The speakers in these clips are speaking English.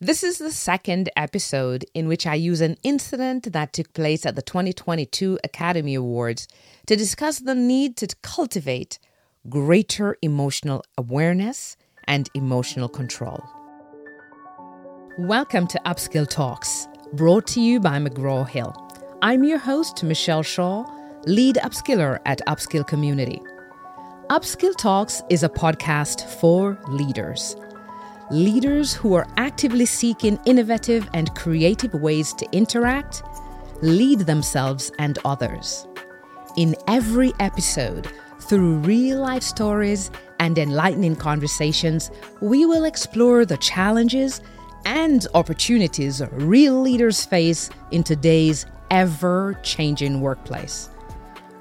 This is the second episode in which I use an incident that took place at the 2022 Academy Awards to discuss the need to cultivate greater emotional awareness and emotional control. Welcome to Upskill Talks, brought to you by McGraw Hill. I'm your host, Michelle Shaw, lead upskiller at Upskill Community. Upskill Talks is a podcast for leaders leaders who are actively seeking innovative and creative ways to interact, lead themselves and others. In every episode, through real life stories and enlightening conversations, we will explore the challenges and opportunities real leaders face in today's ever changing workplace.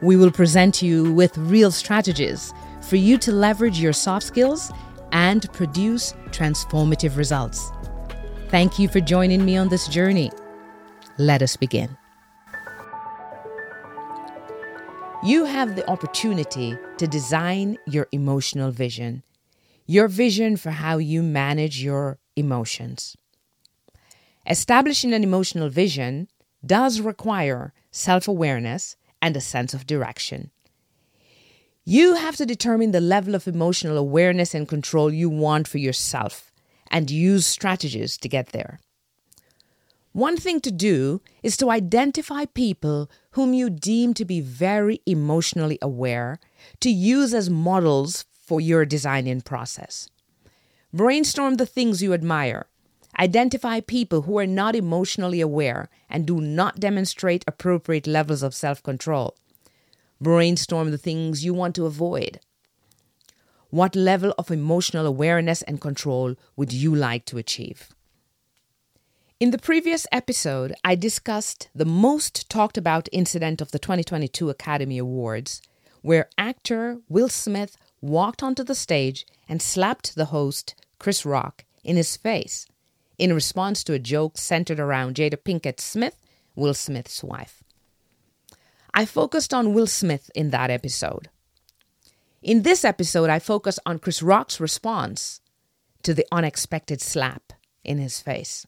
We will present you with real strategies for you to leverage your soft skills and produce transformative results. Thank you for joining me on this journey. Let us begin. You have the opportunity to design your emotional vision, your vision for how you manage your emotions. Establishing an emotional vision does require self awareness and a sense of direction. You have to determine the level of emotional awareness and control you want for yourself and use strategies to get there. One thing to do is to identify people whom you deem to be very emotionally aware to use as models for your designing process. Brainstorm the things you admire. Identify people who are not emotionally aware and do not demonstrate appropriate levels of self control. Brainstorm the things you want to avoid. What level of emotional awareness and control would you like to achieve? In the previous episode, I discussed the most talked about incident of the 2022 Academy Awards, where actor Will Smith walked onto the stage and slapped the host, Chris Rock, in his face in response to a joke centered around Jada Pinkett Smith, Will Smith's wife. I focused on Will Smith in that episode. In this episode, I focus on Chris Rock's response to the unexpected slap in his face.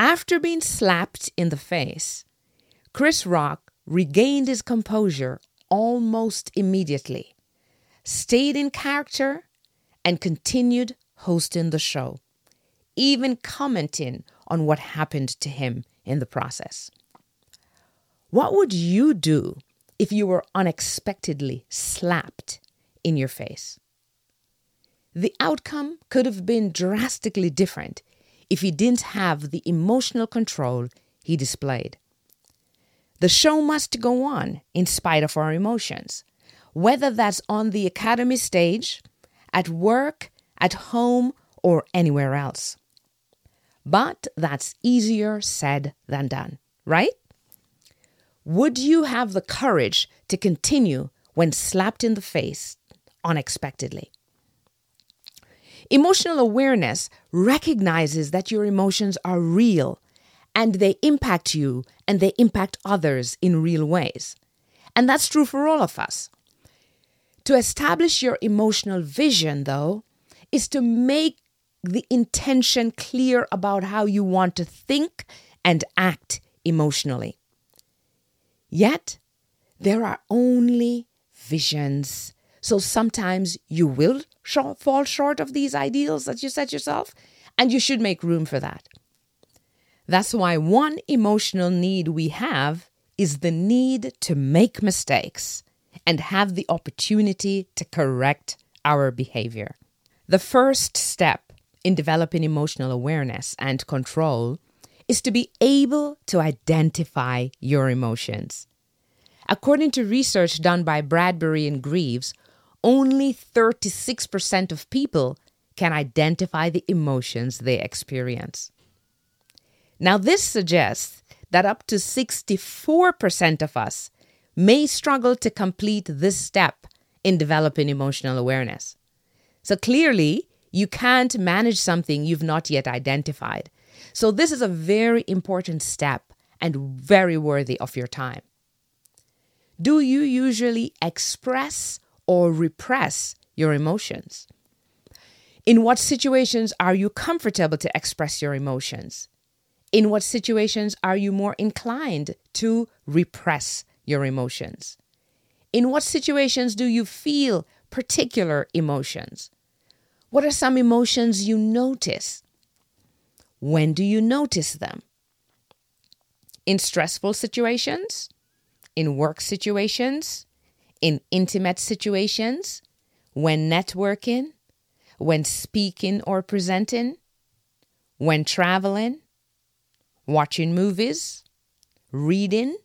After being slapped in the face, Chris Rock regained his composure almost immediately, stayed in character, and continued hosting the show, even commenting on what happened to him in the process. What would you do if you were unexpectedly slapped in your face? The outcome could have been drastically different if he didn't have the emotional control he displayed. The show must go on in spite of our emotions, whether that's on the academy stage, at work, at home, or anywhere else. But that's easier said than done, right? Would you have the courage to continue when slapped in the face unexpectedly? Emotional awareness recognizes that your emotions are real and they impact you and they impact others in real ways. And that's true for all of us. To establish your emotional vision, though, is to make the intention clear about how you want to think and act emotionally. Yet, there are only visions. So sometimes you will sh- fall short of these ideals that you set yourself, and you should make room for that. That's why one emotional need we have is the need to make mistakes and have the opportunity to correct our behavior. The first step in developing emotional awareness and control is to be able to identify your emotions. According to research done by Bradberry and Greaves, only 36% of people can identify the emotions they experience. Now, this suggests that up to 64% of us may struggle to complete this step in developing emotional awareness. So, clearly, you can't manage something you've not yet identified. So, this is a very important step and very worthy of your time. Do you usually express or repress your emotions? In what situations are you comfortable to express your emotions? In what situations are you more inclined to repress your emotions? In what situations do you feel particular emotions? What are some emotions you notice? When do you notice them? In stressful situations? In work situations? In intimate situations? When networking? When speaking or presenting? When traveling? Watching movies? Reading?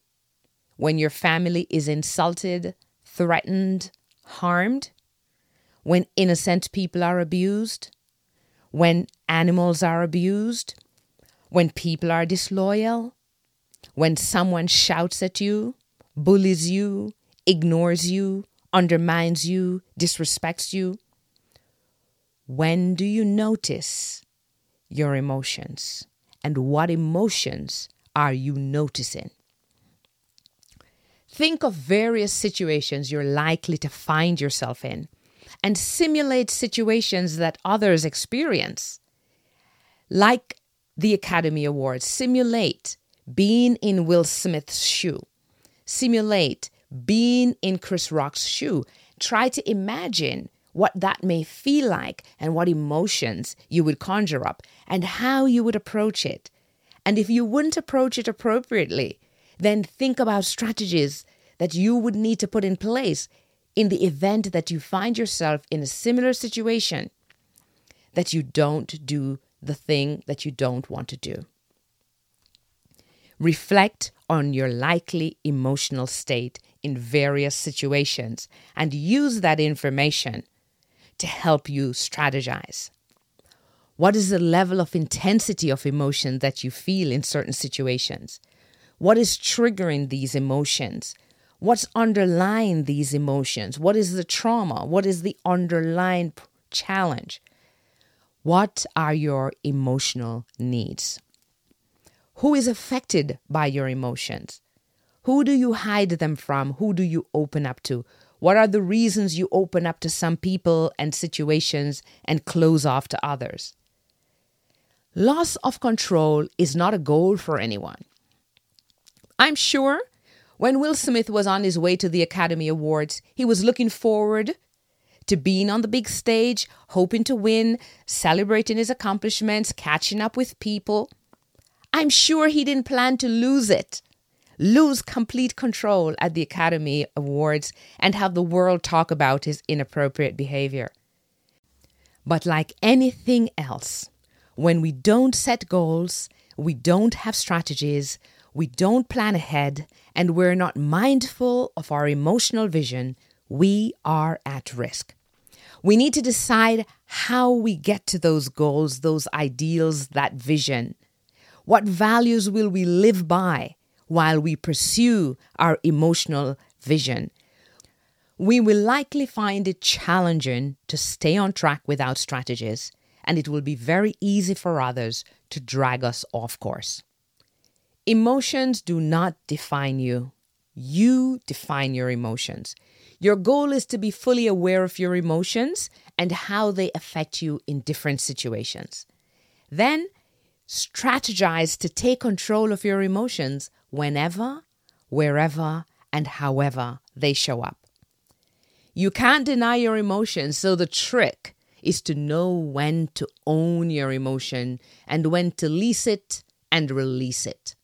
When your family is insulted, threatened, harmed? When innocent people are abused? When animals are abused? When people are disloyal? When someone shouts at you, bullies you, ignores you, undermines you, disrespects you? When do you notice your emotions? And what emotions are you noticing? Think of various situations you're likely to find yourself in and simulate situations that others experience. Like the Academy Awards, simulate being in Will Smith's shoe, simulate being in Chris Rock's shoe. Try to imagine what that may feel like and what emotions you would conjure up and how you would approach it. And if you wouldn't approach it appropriately, then think about strategies that you would need to put in place in the event that you find yourself in a similar situation that you don't do the thing that you don't want to do. Reflect on your likely emotional state in various situations and use that information to help you strategize. What is the level of intensity of emotion that you feel in certain situations? What is triggering these emotions? What's underlying these emotions? What is the trauma? What is the underlying challenge? What are your emotional needs? Who is affected by your emotions? Who do you hide them from? Who do you open up to? What are the reasons you open up to some people and situations and close off to others? Loss of control is not a goal for anyone. I'm sure when Will Smith was on his way to the Academy Awards, he was looking forward to being on the big stage, hoping to win, celebrating his accomplishments, catching up with people. I'm sure he didn't plan to lose it, lose complete control at the Academy Awards and have the world talk about his inappropriate behavior. But like anything else, when we don't set goals, we don't have strategies, we don't plan ahead, and we're not mindful of our emotional vision, we are at risk. We need to decide how we get to those goals, those ideals, that vision. What values will we live by while we pursue our emotional vision? We will likely find it challenging to stay on track without strategies, and it will be very easy for others to drag us off course. Emotions do not define you. You define your emotions. Your goal is to be fully aware of your emotions and how they affect you in different situations. Then strategize to take control of your emotions whenever, wherever, and however they show up. You can't deny your emotions, so the trick is to know when to own your emotion and when to lease it and release it.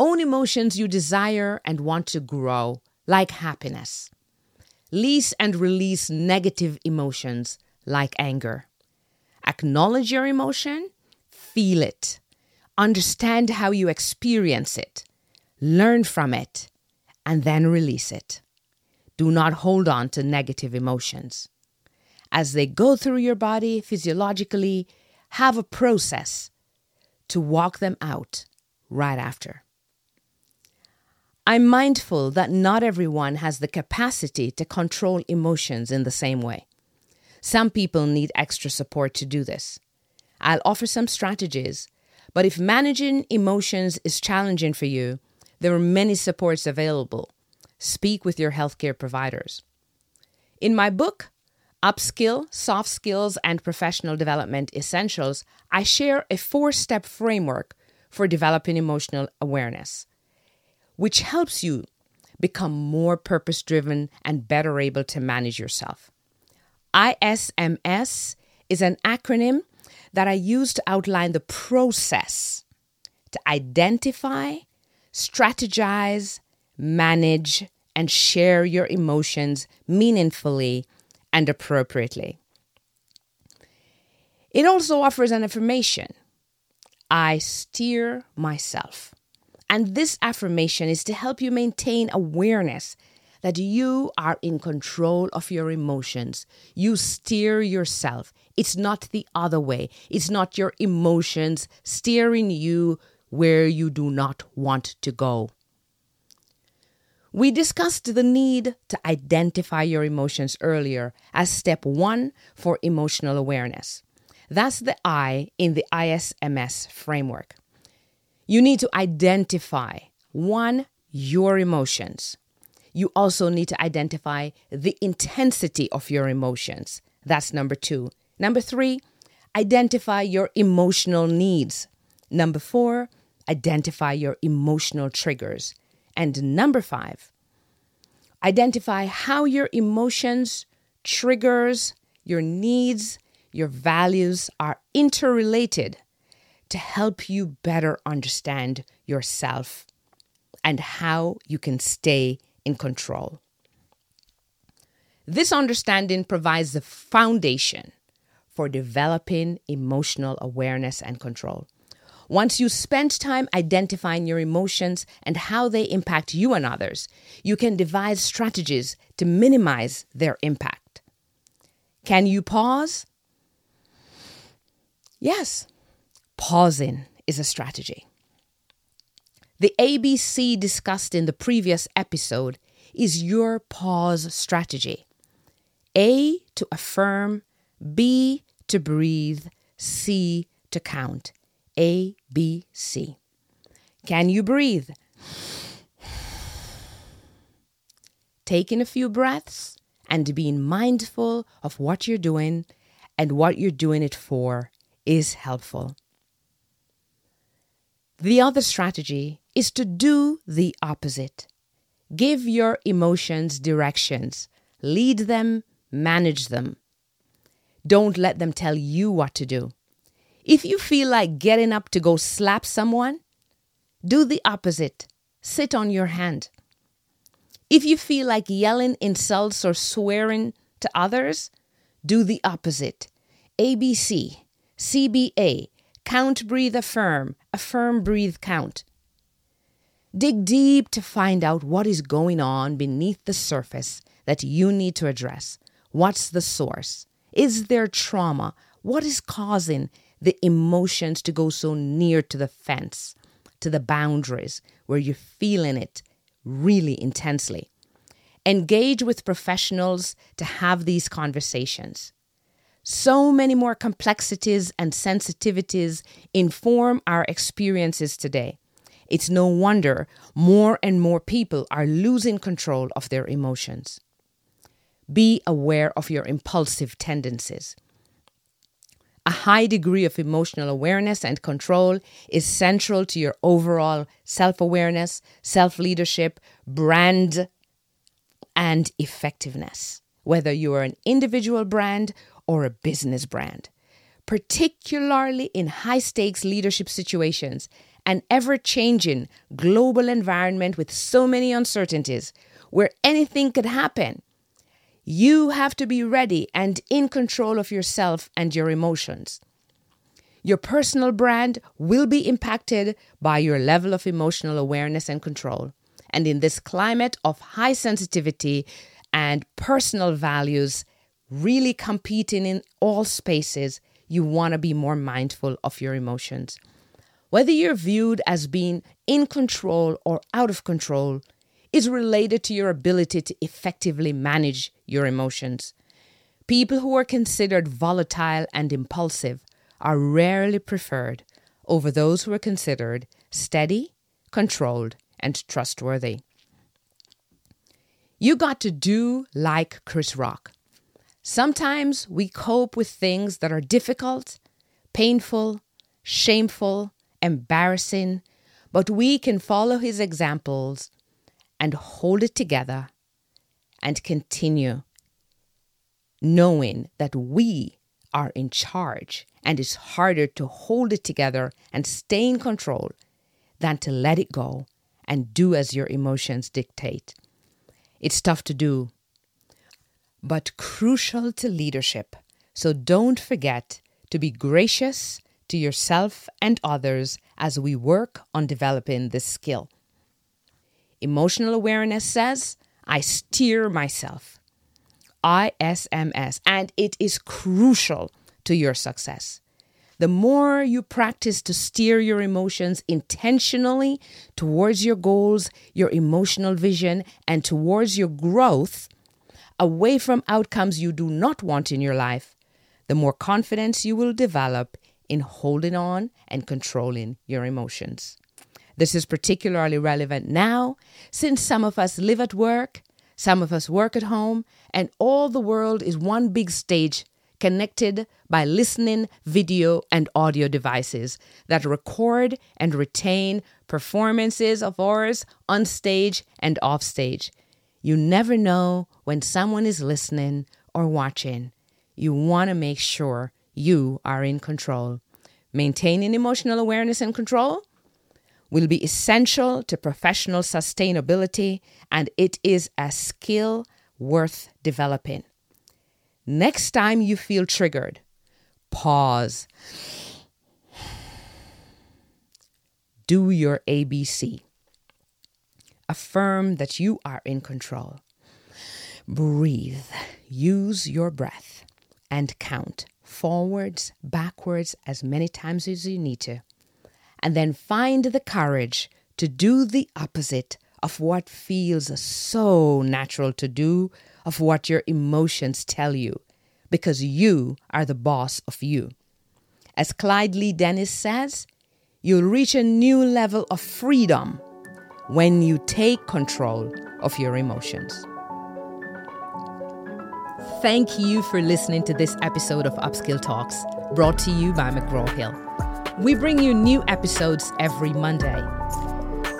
Own emotions you desire and want to grow, like happiness. Lease and release negative emotions, like anger. Acknowledge your emotion, feel it, understand how you experience it, learn from it, and then release it. Do not hold on to negative emotions. As they go through your body physiologically, have a process to walk them out right after. I'm mindful that not everyone has the capacity to control emotions in the same way. Some people need extra support to do this. I'll offer some strategies, but if managing emotions is challenging for you, there are many supports available. Speak with your healthcare providers. In my book, Upskill, Soft Skills, and Professional Development Essentials, I share a four step framework for developing emotional awareness, which helps you become more purpose driven and better able to manage yourself. ISMS is an acronym that I use to outline the process to identify, strategize, manage, and share your emotions meaningfully and appropriately. It also offers an affirmation I steer myself. And this affirmation is to help you maintain awareness that you are in control of your emotions. You steer yourself. It's not the other way. It's not your emotions steering you where you do not want to go. We discussed the need to identify your emotions earlier as step one for emotional awareness. That's the I in the ISMS framework. You need to identify one, your emotions. You also need to identify the intensity of your emotions. That's number two. Number three, identify your emotional needs. Number four, identify your emotional triggers. And number five, identify how your emotions, triggers, your needs, your values are interrelated to help you better understand yourself and how you can stay in control. This understanding provides the foundation for developing emotional awareness and control. Once you spend time identifying your emotions and how they impact you and others, you can devise strategies to minimize their impact. Can you pause? Yes, pausing is a strategy. The ABC discussed in the previous episode is your pause strategy. A to affirm, B to breathe, C to count. A, B, C. Can you breathe? Taking a few breaths and being mindful of what you're doing and what you're doing it for is helpful. The other strategy is to do the opposite. Give your emotions directions, lead them, manage them. Don't let them tell you what to do. If you feel like getting up to go slap someone, do the opposite. Sit on your hand. If you feel like yelling insults or swearing to others, do the opposite. ABC, CBA, count, breathe, affirm, affirm, breathe, count. Dig deep to find out what is going on beneath the surface that you need to address. What's the source? Is there trauma? What is causing the emotions to go so near to the fence, to the boundaries where you're feeling it really intensely. Engage with professionals to have these conversations. So many more complexities and sensitivities inform our experiences today. It's no wonder more and more people are losing control of their emotions. Be aware of your impulsive tendencies. A high degree of emotional awareness and control is central to your overall self awareness, self leadership, brand, and effectiveness, whether you are an individual brand or a business brand. Particularly in high stakes leadership situations, an ever changing global environment with so many uncertainties, where anything could happen you have to be ready and in control of yourself and your emotions. Your personal brand will be impacted by your level of emotional awareness and control. And in this climate of high sensitivity and personal values really competing in all spaces, you want to be more mindful of your emotions. Whether you're viewed as being in control or out of control, is related to your ability to effectively manage your emotions. People who are considered volatile and impulsive are rarely preferred over those who are considered steady, controlled, and trustworthy. You got to do like Chris Rock. Sometimes we cope with things that are difficult, painful, shameful, embarrassing, but we can follow his examples and hold it together and continue knowing that we are in charge and it's harder to hold it together and stay in control than to let it go and do as your emotions dictate. It's tough to do, but crucial to leadership. So don't forget to be gracious to yourself and others as we work on developing this skill. Emotional awareness says, I steer myself. ISMS, and it is crucial to your success. The more you practice to steer your emotions intentionally towards your goals, your emotional vision, and towards your growth, away from outcomes you do not want in your life, the more confidence you will develop in holding on and controlling your emotions. This is particularly relevant now since some of us live at work, some of us work at home, and all the world is one big stage connected by listening, video, and audio devices that record and retain performances of ours on stage and off stage. You never know when someone is listening or watching. You want to make sure you are in control. Maintaining emotional awareness and control will be essential to professional sustainability, and it is a skill worth developing. Next time you feel triggered, pause. Do your ABC. Affirm that you are in control. Breathe. Use your breath and count forwards, backwards, as many times as you need to. And then find the courage to do the opposite of what feels so natural to do, of what your emotions tell you, because you are the boss of you. As Clyde Lee Dennis says, you'll reach a new level of freedom when you take control of your emotions. Thank you for listening to this episode of Upskill Talks, brought to you by McGraw Hill. We bring you new episodes every Monday.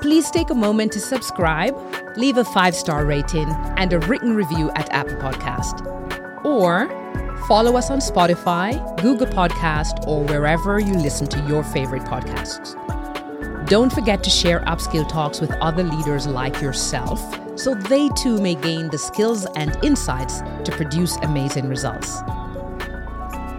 Please take a moment to subscribe, leave a five star rating, and a written review at Apple Podcast. Or follow us on Spotify, Google Podcast, or wherever you listen to your favorite podcasts. Don't forget to share upskill talks with other leaders like yourself so they too may gain the skills and insights to produce amazing results.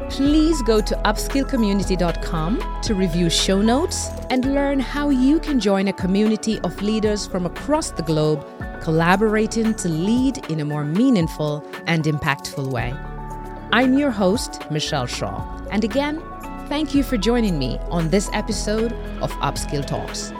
Please go to upskillcommunity.com to review show notes and learn how you can join a community of leaders from across the globe collaborating to lead in a more meaningful and impactful way. I'm your host, Michelle Shaw, and again, Thank you for joining me on this episode of Upskill Talks.